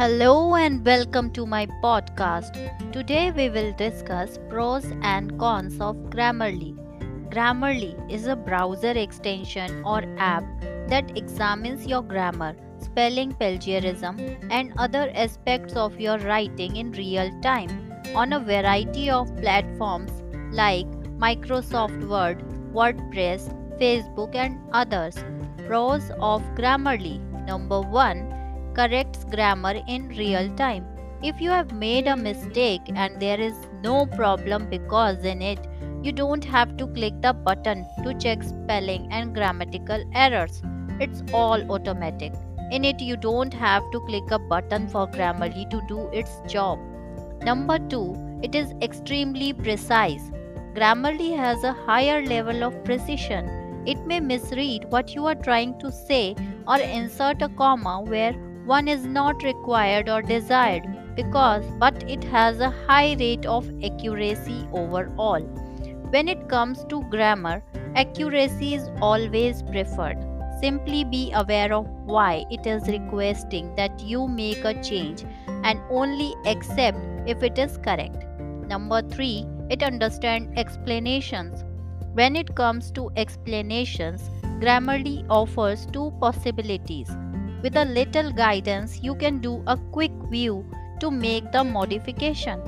Hello and welcome to my podcast. Today we will discuss pros and cons of Grammarly. Grammarly is a browser extension or app that examines your grammar, spelling plagiarism, and other aspects of your writing in real time on a variety of platforms like Microsoft Word, WordPress, Facebook, and others. Pros of Grammarly Number 1 corrects grammar in real time. If you have made a mistake and there is no problem because in it, you don't have to click the button to check spelling and grammatical errors. It's all automatic. In it, you don't have to click a button for Grammarly to do its job. Number 2, it is extremely precise. Grammarly has a higher level of precision. It may misread what you are trying to say or insert a comma where one is not required or desired because but it has a high rate of accuracy overall. When it comes to grammar, accuracy is always preferred. Simply be aware of why it is requesting that you make a change and only accept if it is correct. Number 3, it understands explanations. When it comes to explanations, Grammarly offers two possibilities with a little guidance, you can do a quick view to make the modification.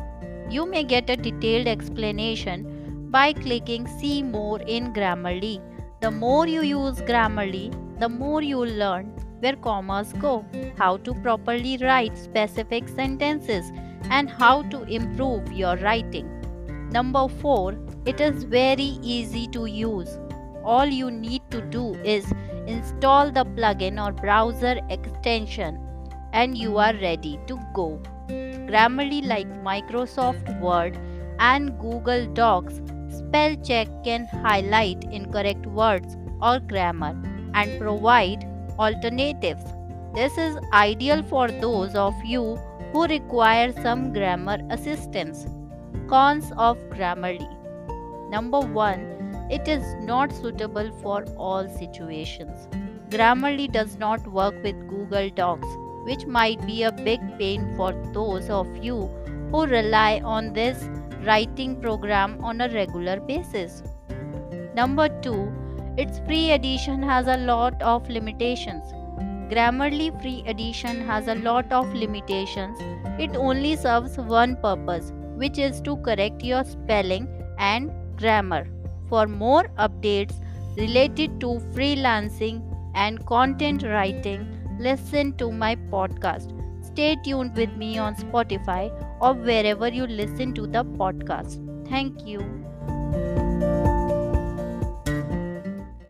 You may get a detailed explanation by clicking See More in Grammarly. The more you use Grammarly, the more you learn where commas go, how to properly write specific sentences, and how to improve your writing. Number 4. It is very easy to use. All you need to do is install the plugin or browser extension and you are ready to go. Grammarly like Microsoft Word and Google Docs, spell check can highlight incorrect words or grammar and provide alternatives. This is ideal for those of you who require some grammar assistance. Cons of Grammarly Number 1 it is not suitable for all situations. Grammarly does not work with Google Docs, which might be a big pain for those of you who rely on this writing program on a regular basis. Number 2, its free edition has a lot of limitations. Grammarly free edition has a lot of limitations. It only serves one purpose, which is to correct your spelling and grammar. For more updates related to freelancing and content writing, listen to my podcast. Stay tuned with me on Spotify or wherever you listen to the podcast. Thank you.